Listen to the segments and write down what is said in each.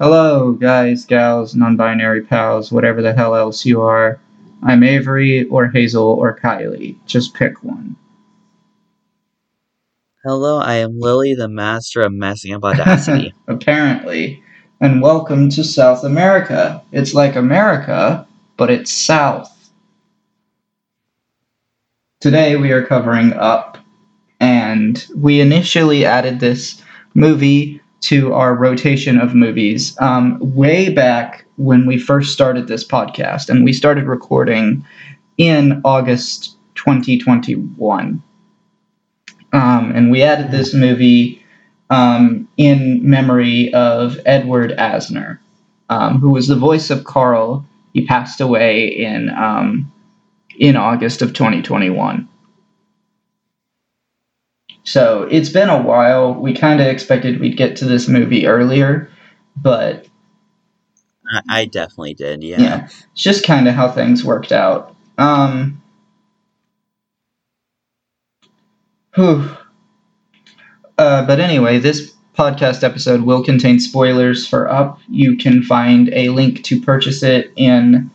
Hello, guys, gals, non binary pals, whatever the hell else you are. I'm Avory, or Hazel, or Kylie. Just pick one. Hello, I am Lily, the master of messing up Audacity. Apparently. And welcome to South America. It's like America, but it's South. Today we are covering Up, and we initially added this movie to our rotation of movies um, way back when we first started this podcast, and we started recording in August 2021. Um, and we added this movie um, in memory of Edward Asner, um, who was the voice of Carl. He passed away in um, in August of 2021. So it's been a while. We kind of expected we'd get to this movie earlier, but I, I definitely did, yeah. yeah, it's just kind of how things worked out. Um, whew. Uh, but anyway, this podcast episode will contain spoilers for Up. You can find a link to purchase it in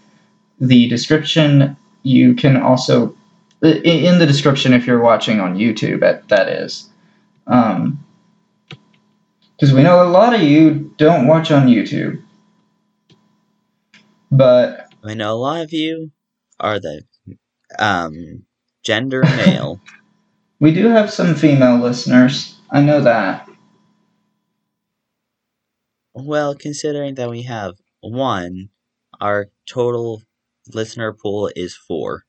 the description. You can also in the description if you're watching on YouTube. That is, because um, we know a lot of you don't watch on YouTube, but I know a lot of you are the um, gender male. we do have some female listeners. I know that. Well, considering that we have one, our total listener pool is four.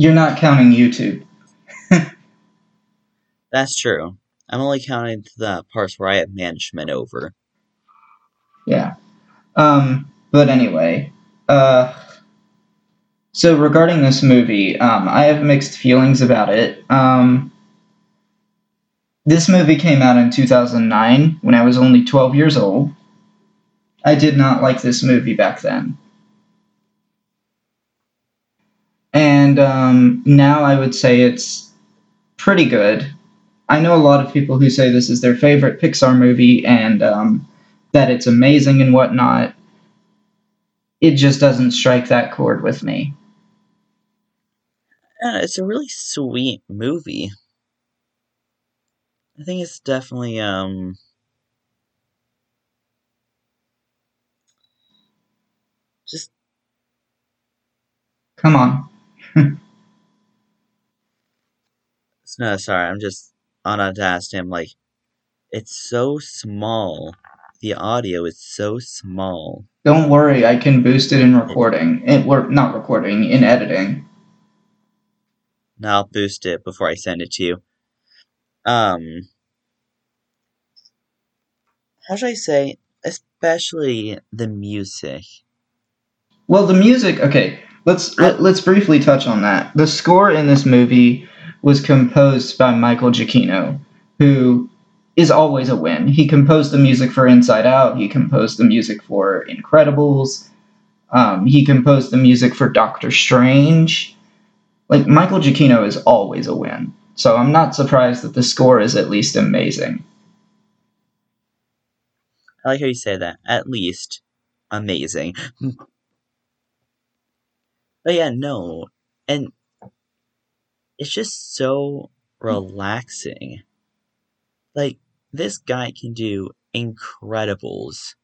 You're not counting YouTube. That's true. I'm only counting the parts where I have management over. Yeah. Um, but anyway, uh, so regarding this movie, um, I have mixed feelings about it. Um, this movie came out in 2009 when I was only 12 years old. I did not like this movie back then. And um, now I would say it's pretty good. I know a lot of people who say this is their favorite Pixar movie and um, that it's amazing and whatnot. It just doesn't strike that chord with me. Yeah, it's a really sweet movie. I think it's definitely um just come on no, sorry, I'm just on Audacity. I'm like, it's so small. The audio is so small. Don't worry, I can boost it in recording. It work not recording in editing. Now I'll boost it before I send it to you. Um, how should I say? Especially the music. Well, the music. Okay, Let's let, let's briefly touch on that. The score in this movie was composed by Michael Giacchino, who is always a win. He composed the music for Inside Out. He composed the music for Incredibles. Um, he composed the music for Doctor Strange. Like Michael Giacchino is always a win. So I'm not surprised that the score is at least amazing. I like how you say that. At least amazing. But yeah, no. And it's just so relaxing. Like, this guy can do Incredibles,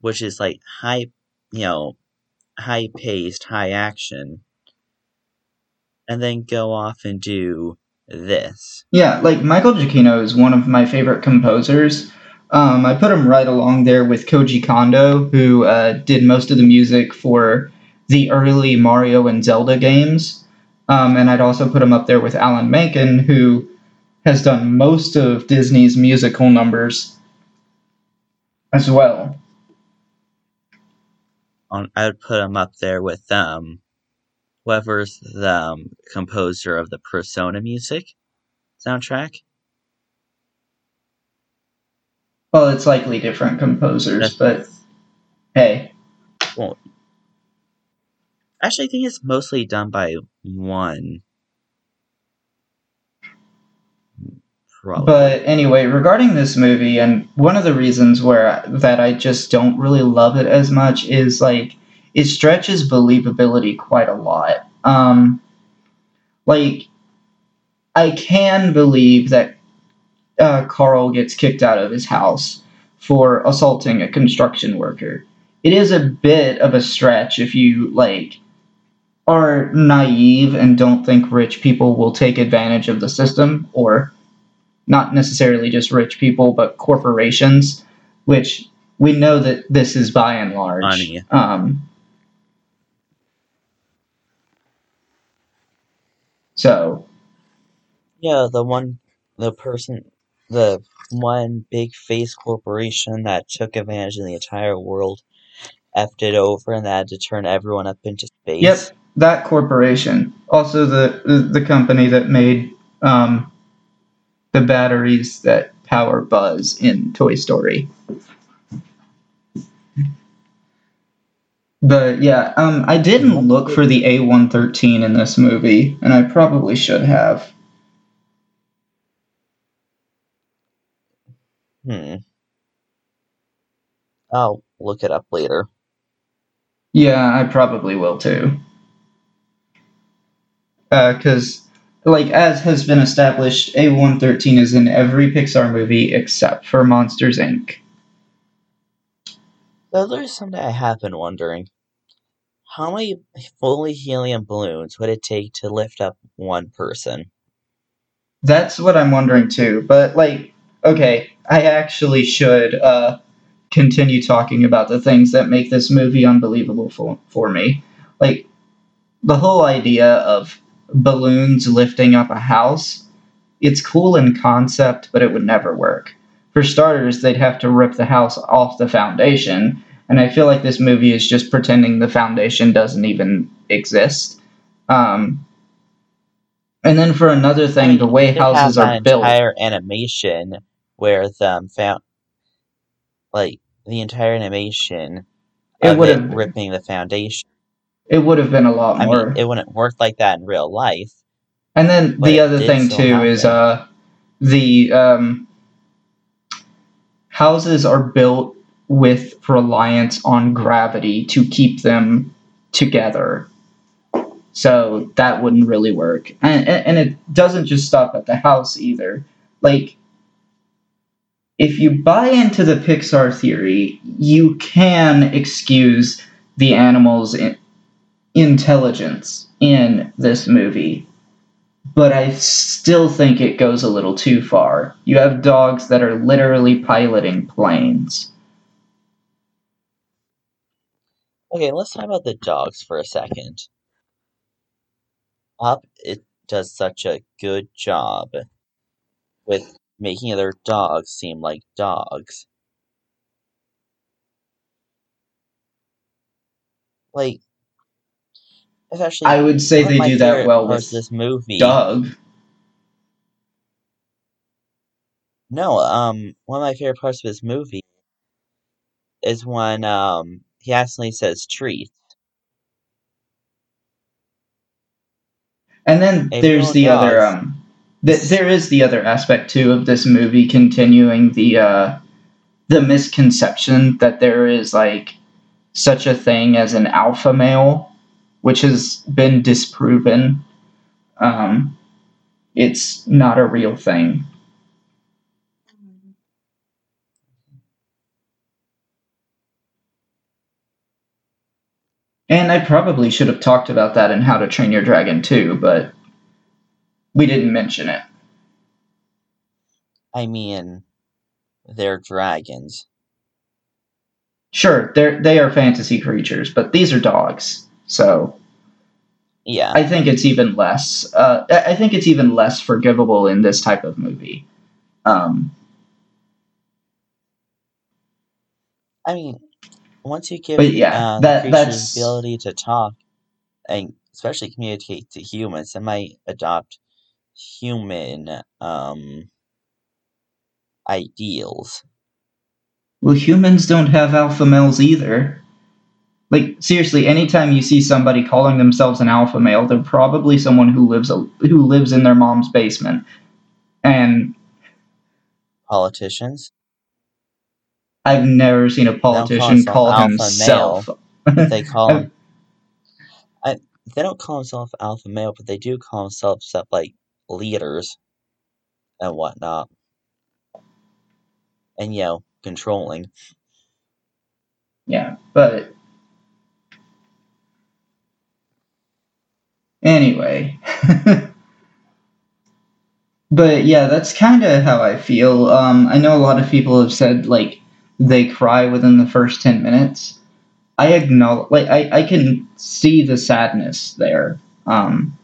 which is like high, you know, high paced, high action, and then go off and do this. Yeah, like Michael Giacchino is one of my favorite composers. Um, I put him right along there with Koji Kondo, who uh, did most of the music for the early Mario and Zelda games. Um, and I'd also put him up there with Alan Menken, who has done most of Disney's musical numbers as well. I would put him up there with um, whoever's the um, composer of the Persona music soundtrack. Well, it's likely different composers, but hey. Well, Actually, I think it's mostly done by one Probably. But anyway, regarding this movie, and one of the reasons where that I just don't really love it as much is like it stretches believability quite a lot. Um, like I can believe that uh, Carl gets kicked out of his house for assaulting a construction worker. It is a bit of a stretch if you like are naive and don't think rich people will take advantage of the system or not necessarily just rich people but corporations which we know that this is by and large Money. um, so Yeah, the one, the person, the one big face corporation that took advantage of the entire world, effed it over, and that had to turn everyone up into space. Yep, that corporation. Also, the the, company that made um, the batteries that power Buzz in Toy Story. But yeah, um, I didn't look for the A113 in this movie, and I probably should have. Hmm. I'll look it up later. Yeah, I probably will too. Because, like, as has been established, A113 is in every Pixar movie except for Monsters Inc. Though there's something I have been wondering. How many fully helium balloons would it take to lift up one person? That's what I'm wondering too. But, like, okay, I actually should uh, continue talking about the things that make this movie unbelievable for, for me. Like, the whole idea of balloons lifting up a house, it's cool in concept, but it would never work. For starters, they'd have to rip the house off the foundation, and I feel like this movie is just pretending the foundation doesn't even exist. Um, and then for another thing, the way They have houses are built. entire animation where the found, like the entire animation It of would have ripping the foundation. It would have been a lot I more. mean, it wouldn't work like that in real life. And then the other thing too is uh the um houses are built with reliance on gravity to keep them together. So that wouldn't really work. And and and it doesn't just stop at the house either. Like if you buy into the Pixar theory, you can excuse the animals' in- intelligence in this movie but I still think it goes a little too far. You have dogs that are literally piloting planes. Okay, let's talk about the dogs for a second. Up, it does such a good job with making other dogs seem like dogs. Like, I would say they do that well with this movie. Dug. No, um, one of my favorite parts of this movie is when um he accidentally says treat. And then If there's the other um th- there is the other aspect too of this movie continuing the uh the misconception that there is like such a thing as an alpha male, which has been disproven. Um it's not a real thing. And I probably should have talked about that in How to Train Your Dragon too, but we didn't mention it. I mean, they're dragons. Sure, they're they are fantasy creatures, but these are dogs. So Yeah. I think it's even less. Uh, I think it's even less forgivable in this type of movie. Um, I mean, once you give But yeah, uh, that- the creatures that's- the ability to talk and especially communicate to humans, they might adopt human um ideals. well, humans don't have alpha males either. Like seriously, anytime you see somebody calling themselves an alpha male, they're probably someone who lives a, who lives in their mom's basement. And Politicians. I've never seen a call politician call alpha himself. male. They call him. I, they don't call themselves alpha male, but they do call themselves stuff like leaders and whatnot. And you know, controlling. Yeah, but anyway. but yeah, that's kind of how I feel. Um, I know a lot of people have said like they cry within the first 10 minutes. I acknowledge, like, I, I can see the sadness there. Um,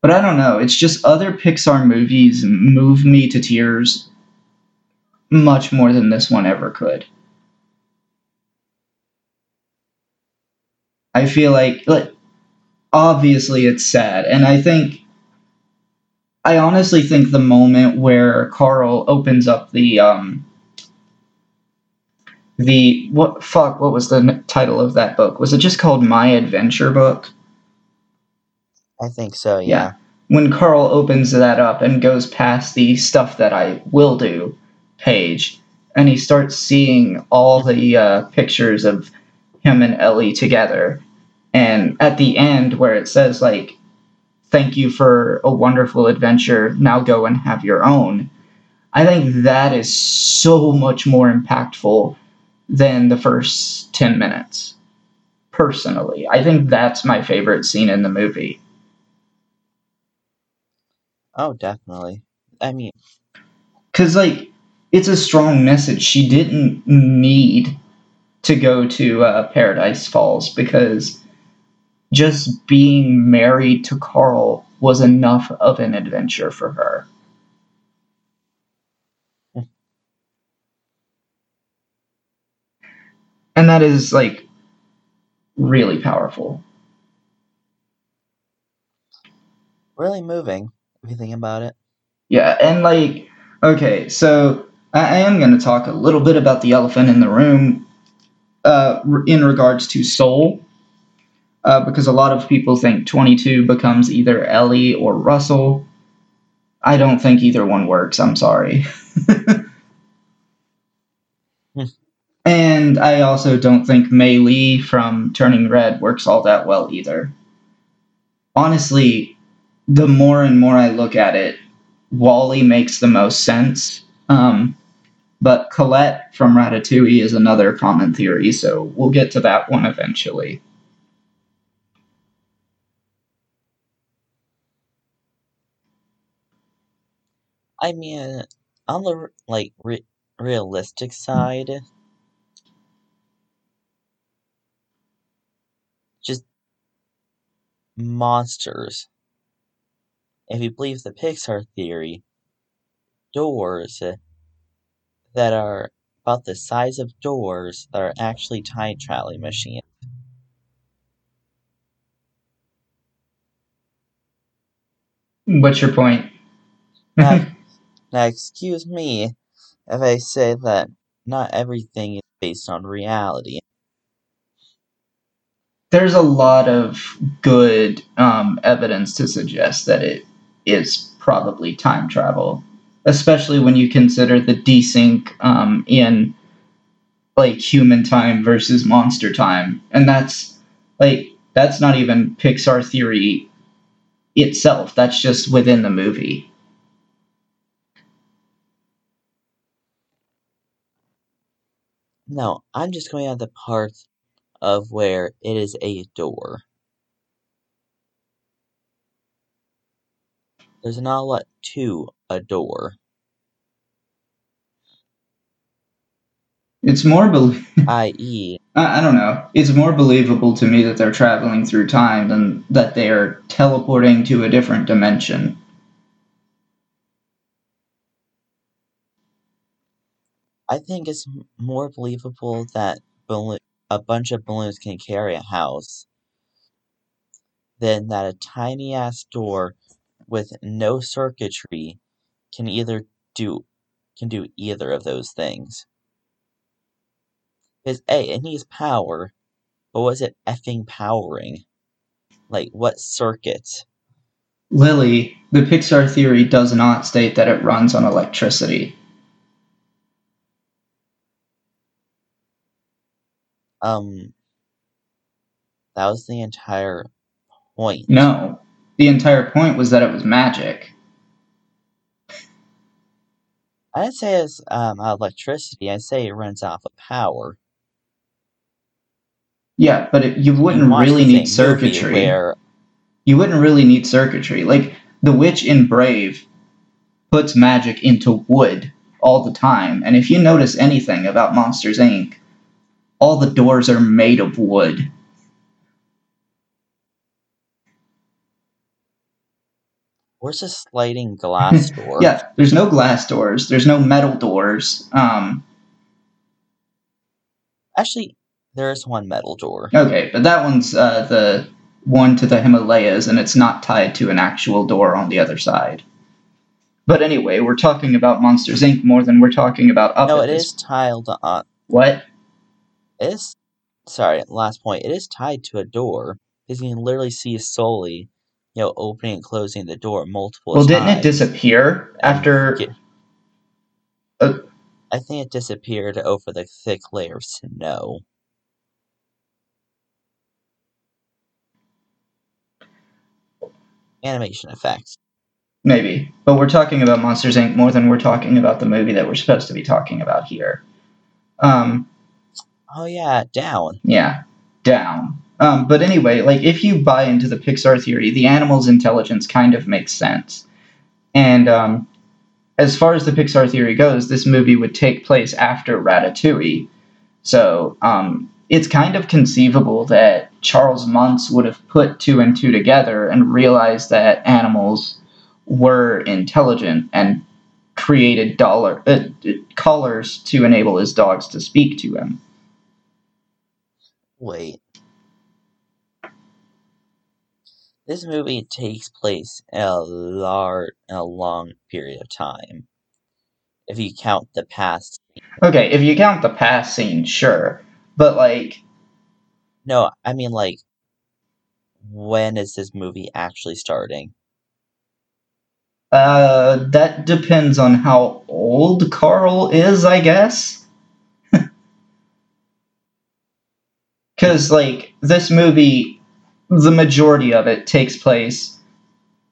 but I don't know. It's just other Pixar movies move me to tears much more than this one ever could. I feel like, like obviously it's sad, and I think I honestly think the moment where Carl opens up the um the what fuck what was the title of that book? Was it just called My Adventure Book? I think so, yeah. Yeah. When Carl opens that up and goes past the stuff that I will do page, and he starts seeing all the uh, pictures of him and Ellie together, and at the end where it says like, "Thank you for a wonderful adventure. Now go and have your own." I think that is so much more impactful than the first ten minutes. Personally, I think that's my favorite scene in the movie. Oh, definitely. I mean, because like it's a strong message she didn't need to go to uh, paradise falls because just being married to carl was enough of an adventure for her. And that is like really powerful. Really moving, if you think about it. Yeah, and like, okay, so I, am going to talk a little bit about the elephant in the room uh, in regards to Soul, uh, because a lot of people think 22 becomes either Ellie or Russell. I don't think either one works, I'm sorry. Hmm. and I also don't think Mei Lee from Turning Red works all that well either. Honestly, the more and more I look at it, WALL-E makes the most sense. Um, but Colette from Ratatouille is another common theory, so we'll get to that one eventually. I mean, on the like re- realistic mm. side, just monsters. If you believe the Pixar theory, doors that are about the size of doors that are actually time traveling machines. What's your point? Now, now, excuse me if I say that not everything is based on reality. There's a lot of good um, evidence to suggest that it is probably time travel, especially when you consider the desync um, in like human time versus monster time, and that's like that's not even Pixar theory itself. That's just within the movie. No, I'm just going at the part of where it is a door. There's not a lot to a door, It's more believable. i.e., I, I don't know. It's more believable to me that they're traveling through time than that they are teleporting to a different dimension. I think it's more believable that a bunch of balloons can carry a house than that a tiny ass door with no circuitry can either do can do either of those things. Because A, it needs power, but was it effing powering? Like what circuit? Lily, the Pixar theory does not state that it runs on electricity. Um, that was the entire point. No, the entire point was that it was magic. I didn't say it's um electricity. I say it runs off of power. Yeah, but it, you wouldn't watched really need circuitry. Where You wouldn't really need circuitry. Like the witch in Brave puts magic into wood all the time, and if you notice anything about Monsters Inc., all the doors are made of wood. where's the sliding glass door? Yeah, there's no glass doors. There's no metal doors. Um, Actually, there is one metal door. okay, but that one's uh, the one to the Himalayas, and it's not tied to an actual door on the other side. But anyway, we're talking about Monsters Inc. more than we're talking about Up. No, it this- is tiled on. What? Is. Sorry, last point. It is tied to a door because you can literally see Sulley, you know, opening and closing the door multiple Well, times. Well, didn't it disappear after? Get- I think it disappeared over the thick layer of snow. Animation effects. Maybe, but we're talking about Monsters Inc. more than we're talking about the movie that we're supposed to be talking about here. Um, Oh yeah, down. yeah, down. Um, but anyway, like if you buy into the Pixar theory, the animal's intelligence kind of makes sense. And um, as far as the Pixar theory goes, this movie would take place after Ratatouille. So um, it's kind of conceivable that Charles Muntz would have put two and two together and realized that animals were intelligent and created dollar uh, collars to enable his dogs to speak to him. Wait. This movie takes place in a large, a long period of time. If you count the past. Okay, if you count the past scene, sure, but like No, I mean like, when is this movie actually starting? Uh, that depends on how old Carl is, I guess. Because, like, this movie, the majority of it takes place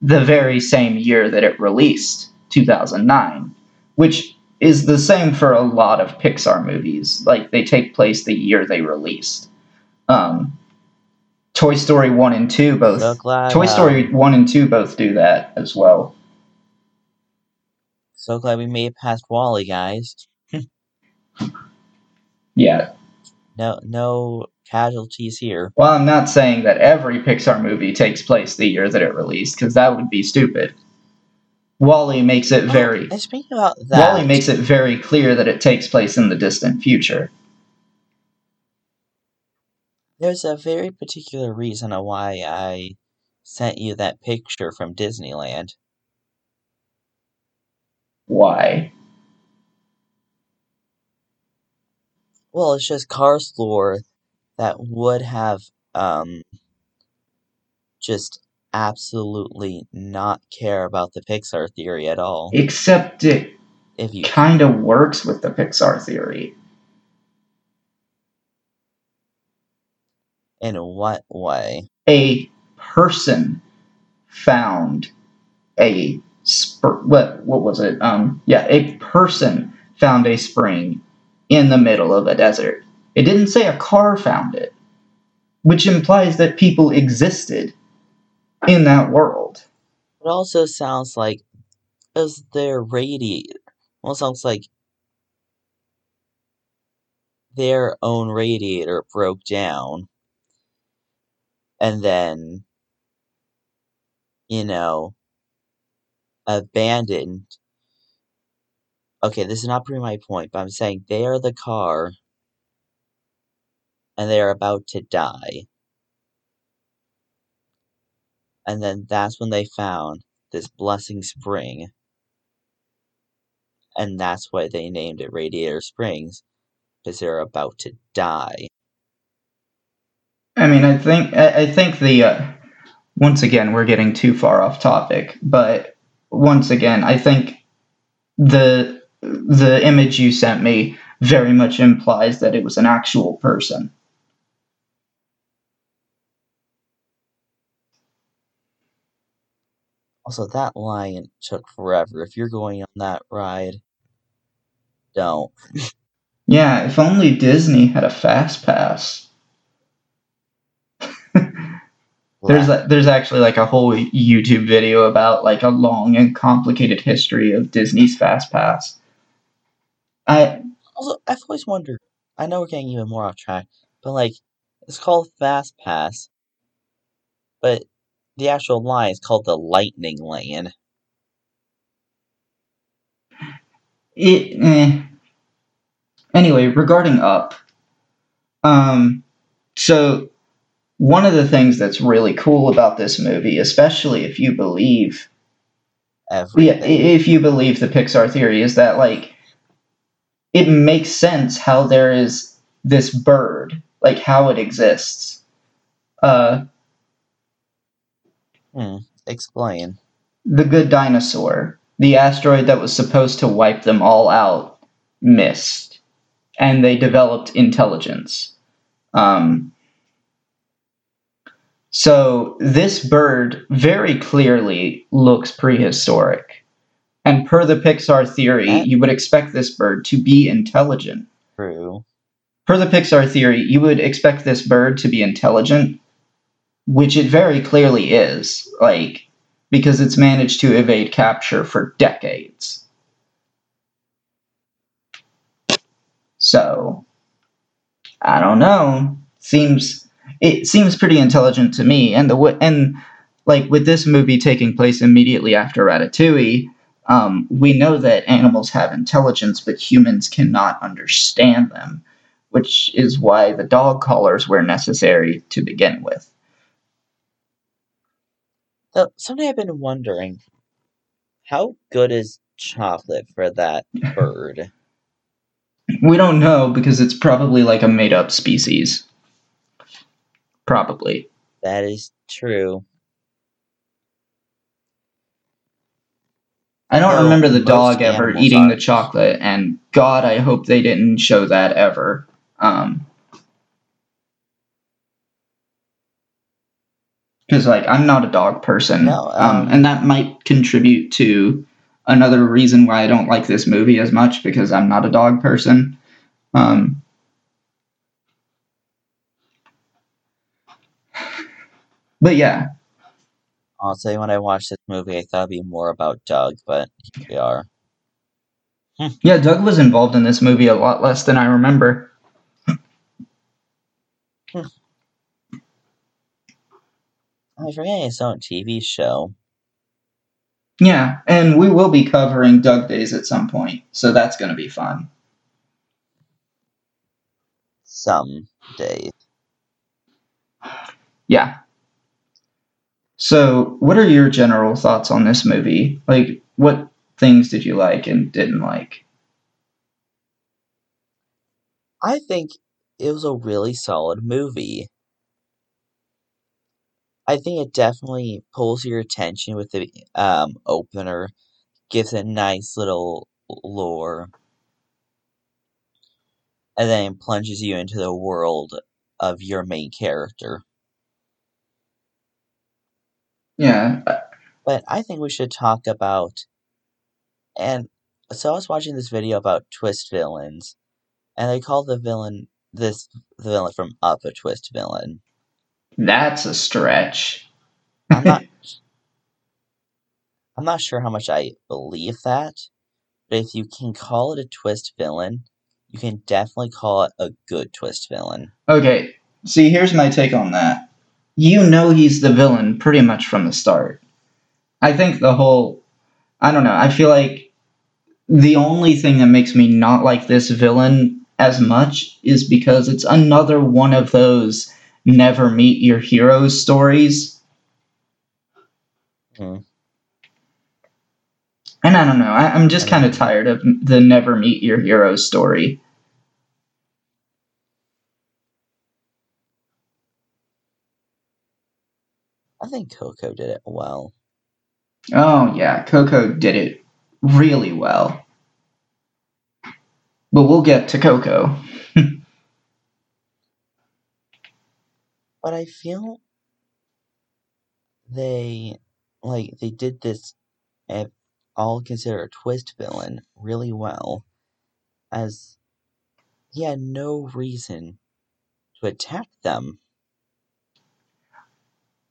the very same year that it released, 2009, which is the same for a lot of Pixar movies. Like, they take place the year they released. Um, Toy Story 1 and 2 both. So. Toy Story 1 and 2 both do that as well. so glad we made it past WALL-E, guys. Yeah. No, no casualties here. Well, I'm not saying that every Pixar movie takes place the year that it released, because that would be stupid. WALL-E makes it very And speaking about that, WALL-E makes it very clear that it takes place in the distant future. there's a very particular reason why I sent you that picture from Disneyland. Why? Well, it's just Cars lore that would have um just absolutely not care about the Pixar theory at all. Except it If you kind of works with the Pixar theory. in what way? A person found a spr- what what was it? Um yeah, a person found a spring in the middle of a desert. It didn't say a car found it, which implies that people existed in that world. It also sounds like is their radiator. Well, sounds like their own radiator broke down, and then you know abandoned. Okay, this is not proving my point, but I'm saying they are the car, and they are about to die. And then that's when they found this blessing spring. And that's why they named it Radiator Springs, because they're about to die. I mean, I think I, think the uh, once again we're getting too far off topic, but once again I think the the image you sent me very much implies that it was an actual person. Also, that line took forever. If you're going on that ride, don't. Yeah, if only Disney had a fast pass. there's a, there's actually like a whole YouTube video about like a long and complicated history of Disney's fast pass. I Also, I've always wondered. I know we're getting even more off track, but like, it's called Fast Pass, but the actual line is called the Lightning Lane. it eh. anyway regarding up um so one of the things that's really cool about this movie especially if you believe yeah, if you believe the Pixar theory is that like it makes sense how there is this bird like how it exists uh Hmm. Explain. the good dinosaur, the asteroid that was supposed to wipe them all out, missed, and they developed intelligence. Um, so this bird very clearly looks prehistoric, and per the Pixar theory, you would expect this bird to be intelligent. True. Per the Pixar theory, you would expect this bird to be intelligent, which it very clearly is. Like because it's managed to evade capture for decades. So, I don't know. Seems it seems pretty intelligent to me, and the and like with this movie taking place immediately after Ratatouille, um, we know that animals have intelligence, but humans cannot understand them, which is why the dog collars were necessary to begin with. Though someday I've been wondering, how good is chocolate for that bird? We don't know because it's probably like a made up species. Probably. That is true. I don't remember the dog ever eating are. the chocolate, and God, I hope they didn't show that ever. Um, because like I'm not a dog person, No, um, um, and that might contribute to another reason why I don't like this movie as much because I'm not a dog person. Um, but yeah, I'll tell you when I watched this movie, I thought it'd be more about Dug, but here we are. yeah, Dug was involved in this movie a lot less than I remember. I forget his own TV show. Yeah, and we will be covering Dug Days at some point, so that's going to be fun. Some days. Yeah. So, what are your general thoughts on this movie? Like, what things did you like and didn't like? I think it was a really solid movie. I think it definitely pulls your attention with the um, opener, gives a nice little lore, and then plunges you into the world of your main character. Yeah, uh, But I think we should talk about. And so I was watching this video about twist villains, and they call the villain this the villain from Up a twist villain. That's a stretch. I'm not. I'm not sure how much I believe that, but if you can call it a twist villain, you can definitely call it a good twist villain. okay, see, here's my take on that. You know he's the villain pretty much from the start. I think the whole. I don't know, I feel like the only thing that makes me not like this villain as much is because it's another one of those never meet your heroes stories. Hmm. And I don't know, I, I'm just kind of tired of the never meet your heroes story. I think Coco did it well. Oh, yeah, Coco did it really well. But we'll get to Coco. But I feel they like they did this eh, and all consider a twist villain really well as he had no reason to attack them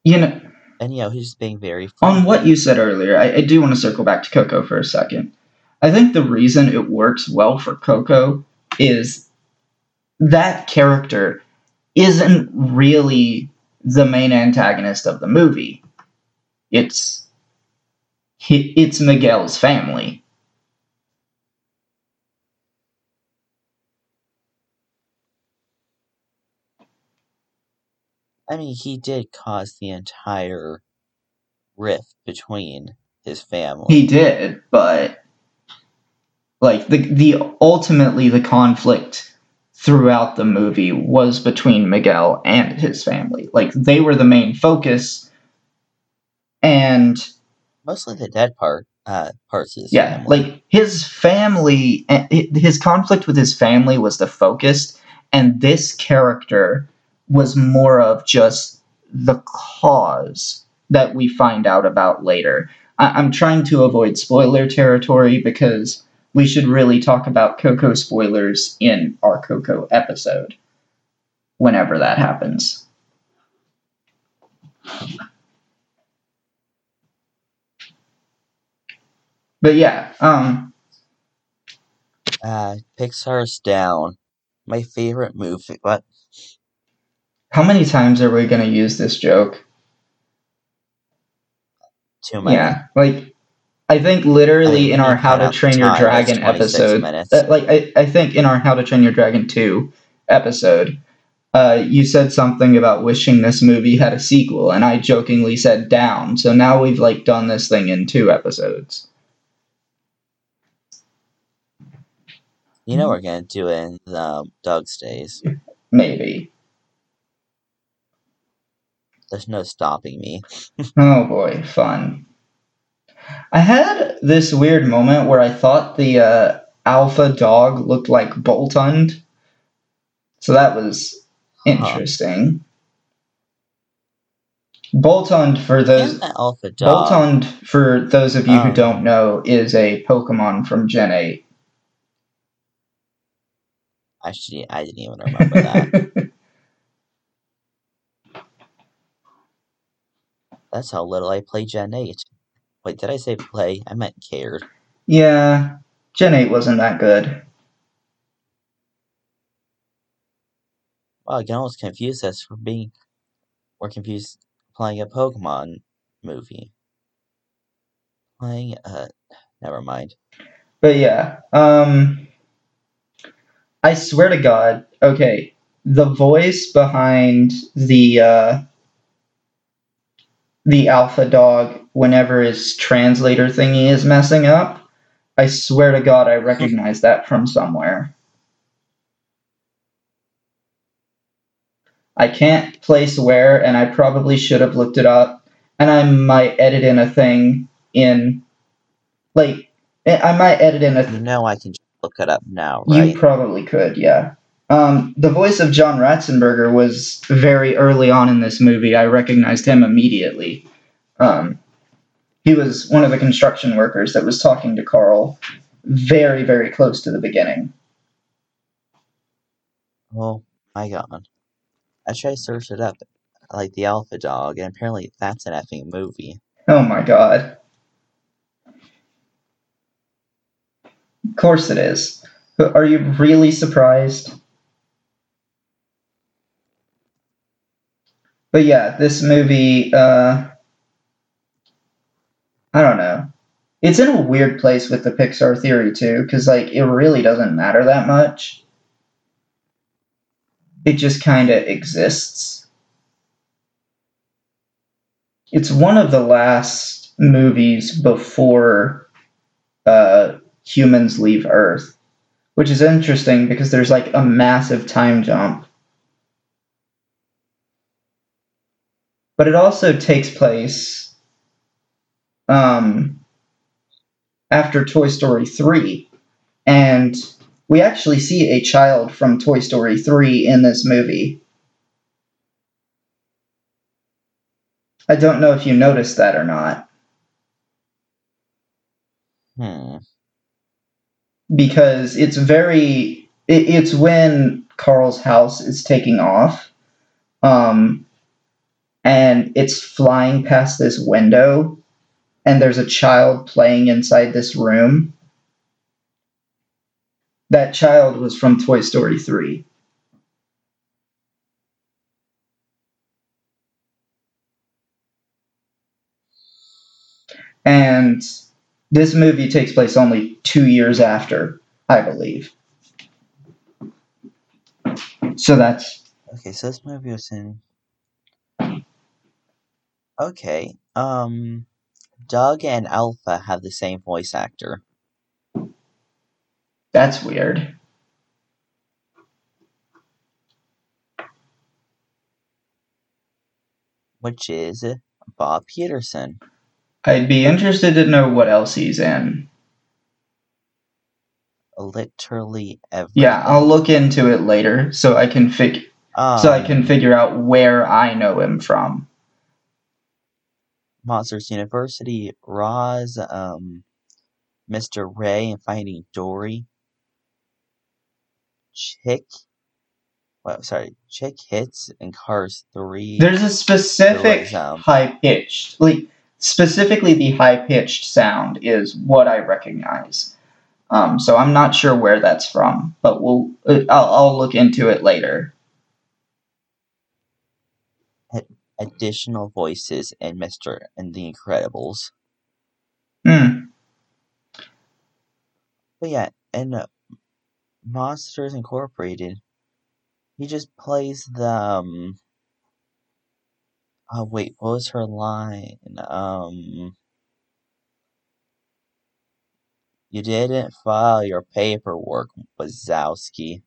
You know, and you know he's just being very on what you said earlier, I, I do want to circle back to Coco for a second. I think the reason it works well for Coco is that character isn't really the main antagonist of the movie. It's it's Miguel's family. I mean he did cause the entire rift between his family He did, but like the the ultimately the conflict throughout the movie was between Miguel and his family. Like they were the main focus and mostly the dead part uh parts of his yeah, family like his family eh, his conflict with his family was the focus and this character was more of just the cause that we find out about later. I- I'm trying to avoid spoiler territory because we should really talk about Coco spoilers in our Coco episode whenever that happens. But yeah, um, uh pixar's down my favorite movie what how many times are we going to use this joke? too many Yeah, like I think literally I in our How to Train Your Dragon episode, uh, like I, I think in our How to Train Your Dragon 2 episode, uh, you said something about wishing this movie had a sequel, and I jokingly said down. So now we've like done this thing in two episodes. You know we're gonna do it in the Dug's days. Maybe. There's no stopping me. Oh boy, fun. I had this weird moment where I thought the uh, alpha dog looked like Boltund. So that was interesting. Boltund, for those alpha dog. Boltund, for those of you who Um, don't know, is a Pokemon from Gen 8. Actually, I didn't even remember that. That's how little I play Gen 8. Wait, did I say play? I meant cared. yeah, Gen 8 wasn't that good. Well, I can almost confuse us for being. We're confused playing a Pokemon movie. Playing a. Never mind. But yeah, um, I swear to God, okay, the voice behind the uh, the alpha dog, whenever his translator thingy is messing up, I swear to God, I recognize that from somewhere. I can't place where, and I probably should have looked it up, and I might edit in a thing in, like, I might edit in a You know I can look it up now, you probably could, yeah. Um, the voice of John Ratzenberger was very early on in this movie. I recognized him immediately. Um, he was one of the construction workers that was talking to Carl very, very close to the beginning. Oh my god. I tried to search it up, like the Alpha Dog, and apparently that's an effing movie. Oh my god. Of course it is. But Are you really surprised? But yeah, this movie, uh, I don't know. It's in a weird place with the Pixar theory too, because like it really doesn't matter that much. It just kind of exists. It's one of the last movies before uh, humans leave Earth, which is interesting because there's like a massive time jump. But it also takes place um, after Toy Story 3. And we actually see a child from Toy Story 3 in this movie. I don't know if you noticed that or not. Hmm. because it's very it, it's when Carl's house is taking off um and it's flying past this window and there's a child playing inside this room that child was from Toy Story 3 and this movie takes place only 2 years after I believe so that's Okay, so this movie was in. Okay, um, Dug and Alpha have the same voice actor. that's weird which is Bob Peterson. I'd be interested to know what else he's in. Literally everything. Yeah, I'll look into it later so I can fig- um, so I can figure out where I know him from. Monsters University, Roz, um, Mr. Ray and Finding Dory, Chick, well, sorry, Chick Hicks and Cars 3. There's a specific um, high pitched, like specifically the high pitched sound is what I recognize. Um, so I'm not sure where that's from, but we'll uh, I'll, I'll look into it later. Additional voices in Mr. and The Incredibles. Hmm. But yeah, in uh, Monsters Incorporated, he just plays the um. Oh wait, what was her line? Um. You didn't file your paperwork, Wazowski.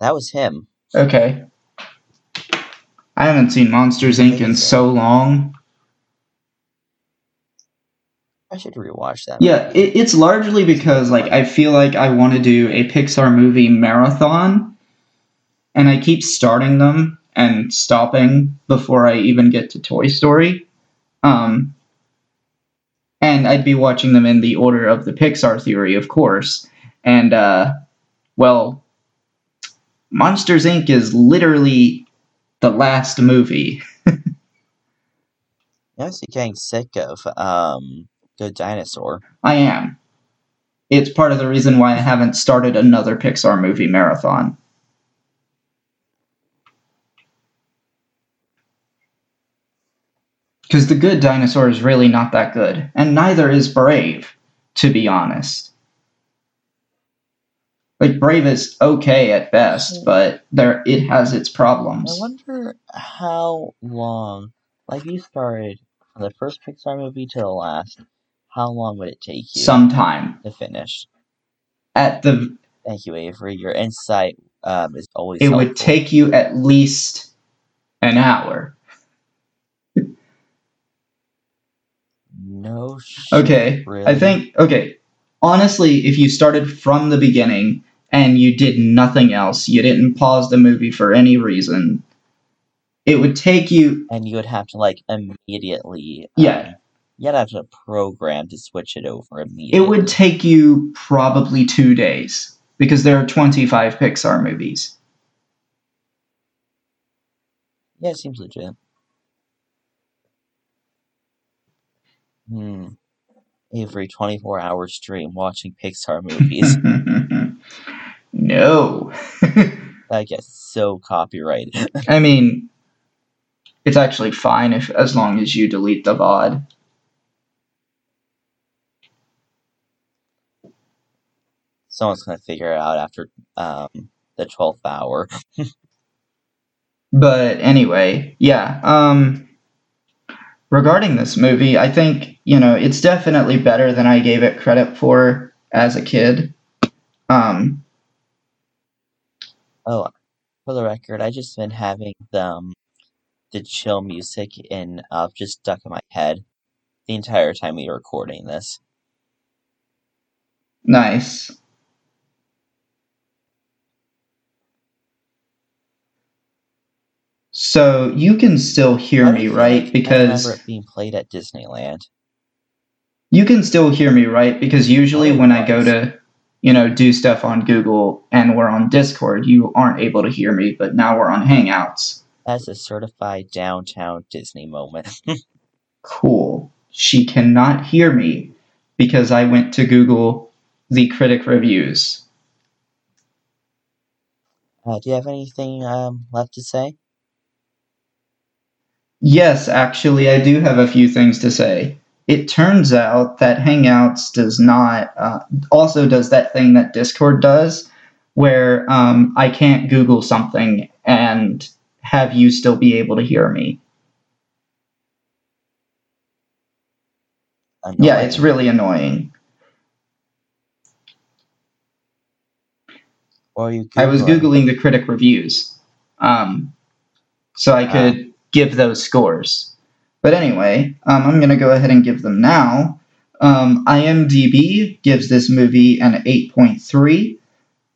That was him. Okay. I haven't seen Monsters Inc. in so long. I should rewatch that. Yeah, it, it's largely because like I feel like I want to do a Pixar movie marathon, and I keep starting them and stopping before I even get to Toy Story. Um, and I'd be watching them in the order of the Pixar theory, of course. And uh, well, Monsters Inc. is literally the last movie. I'm actually getting sick of um Good Dinosaur. I am. It's part of the reason why I haven't started another Pixar movie marathon. Because The Good Dinosaur is really not that good, and neither is Brave, to be honest. Like Brave is okay at best, but there it has its problems. I wonder how long, like you started from the first Pixar movie to the last, how long would it take you Some time to finish? at the Thank you, Avory. Your insight um, is always it would take you at least an hour. no shit, Okay. really. I think okay. Honestly, if you started from the beginning and you did nothing else, you didn't pause the movie for any reason, it would take you and you would have to like immediately. Yeah. Um, you'd have to program to switch it over immediately. it would take you probably 2 days because there are 25 Pixar movies. Yeah, it seems legit. Hmm. Avory, 24 hour stream watching Pixar movies. no. that gets so copyrighted. I mean it's actually fine if as long as you delete the VOD. Someone's gonna figure it out after um the 12th hour. But anyway, yeah. Um, regarding this movie, I think you know it's definitely better than I gave it credit for as a kid. Um, Oh, for the record, I just been having the um, the chill music in uh, just stuck in my head the entire time we were recording this. nice. So you can still hear me, right? like I Because remember it being played at Disneyland. You can still hear me, right? Because usually when I go to, you know, do stuff on Google and we're on Discord, you aren't able to hear me, but now we're on Hangouts. That's a certified downtown Disney moment. Cool. She cannot hear me because I went to Google the critic reviews. uh, do you have anything um, left to say? Yes, actually, I do have a few things to say. It turns out that Hangouts does not, uh, also does that thing that Discord does, where um, I can't Google something and have you still be able to hear me. Yeah, it's really annoying. You I was Googling. Googling the critic reviews, um, so I could give those scores. But anyway, um, I'm going to go ahead and give them now. Um, IMDb gives this movie an 8.3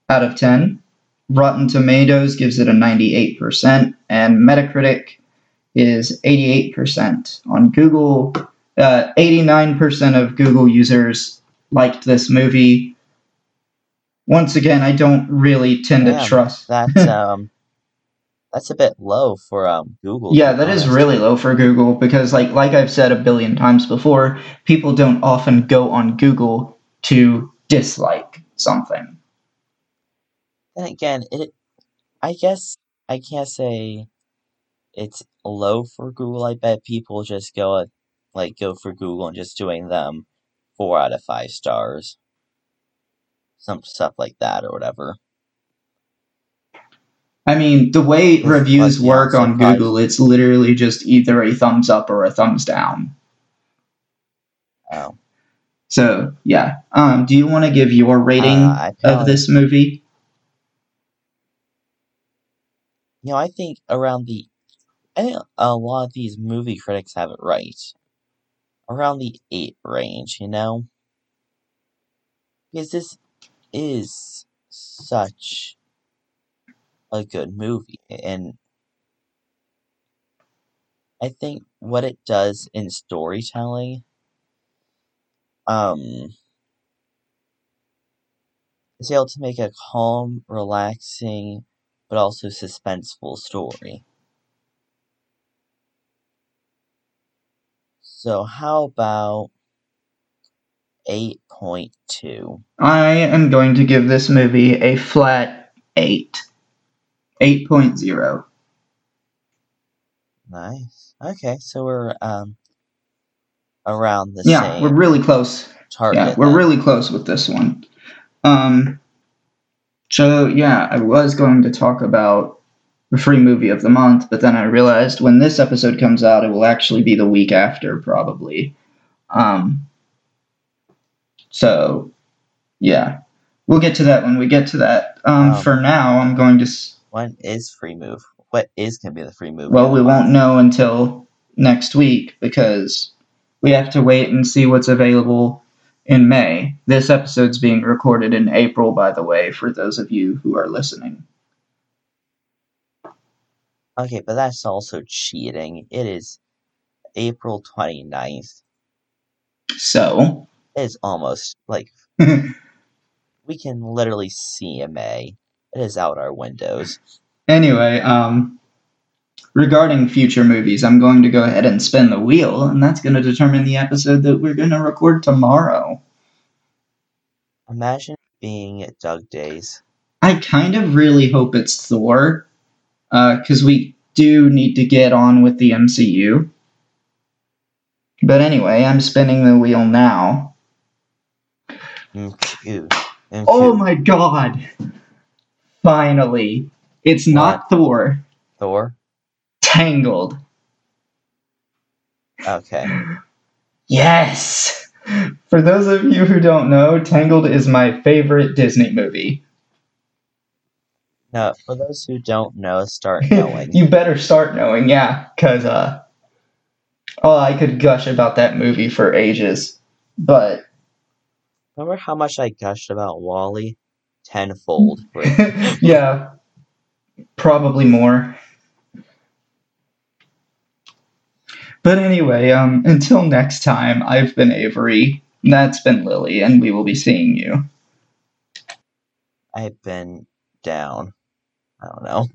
out of 10. Rotten Tomatoes gives it a 98%, and Metacritic is 88%. On Google, uh, 89% of Google users liked this movie. Once again, I don't really tend to trust. That's um, that's a bit low for um Google. Yeah, that is really low for Google because, like, like I've said a billion times before, people don't often go on Google to dislike something. Then again, it. I guess I can't say it's low for Google. I bet people just go like go for Google and just doing them four out of five stars, some stuff like that or whatever. I mean, the way It's reviews like, yeah, work on sometimes- Google, it's literally just either a thumbs up or a thumbs down. Oh, So yeah, um, do you want to give your rating Uh, of this movie? you know, I think around the, I think a lot of these movie critics have it right, around the eight range. You know, because this is such a good movie, and I think what it does in storytelling, um, is able to make a calm, relaxing, but also suspenseful story. So how about eight point two? I am going to give this movie a flat eight. 8.0. Nice. Okay, so we're um around the Yeah, same we're really close. target. Yeah, we're then. really close with this one. Um, so yeah, I was going to talk about the free movie of the month, but then I realized when this episode comes out, it will actually be the week after, probably. Um, so yeah, we'll get to that when we get to that. Um, Um, for now, I'm going to. S- What is free move? What is gonna be the free move? well, we won't know until next week because we have to wait and see what's available in May. This episode's being recorded in April, by the way, for those of you who are listening. Okay, but that's also cheating. It is April 29th. So, It is almost like we can literally see a May. It is out our windows. anyway, um, regarding future movies, I'm going to go ahead and spin the wheel, and that's going to determine the episode that we're going to record tomorrow. Imagine being at Dug Days. I kind of really hope it's Thor, because we do need to get on with the MCU. But anyway, I'm spinning the wheel now. MQ. MQ. Oh my god! Finally! It's not Thor. Thor? Tangled. Okay. Yes! For those of you who don't know, Tangled is my favorite Disney movie. Now, for those who don't know, start knowing. you better start knowing, yeah, because, uh, oh, I could gush about that movie for ages. But, Remember how much I gushed about WALL-E? Tenfold. Yeah, probably more. But anyway, um, until next time, I've been Avory. That's been Lily, and we will be seeing you. I've been down. I don't know.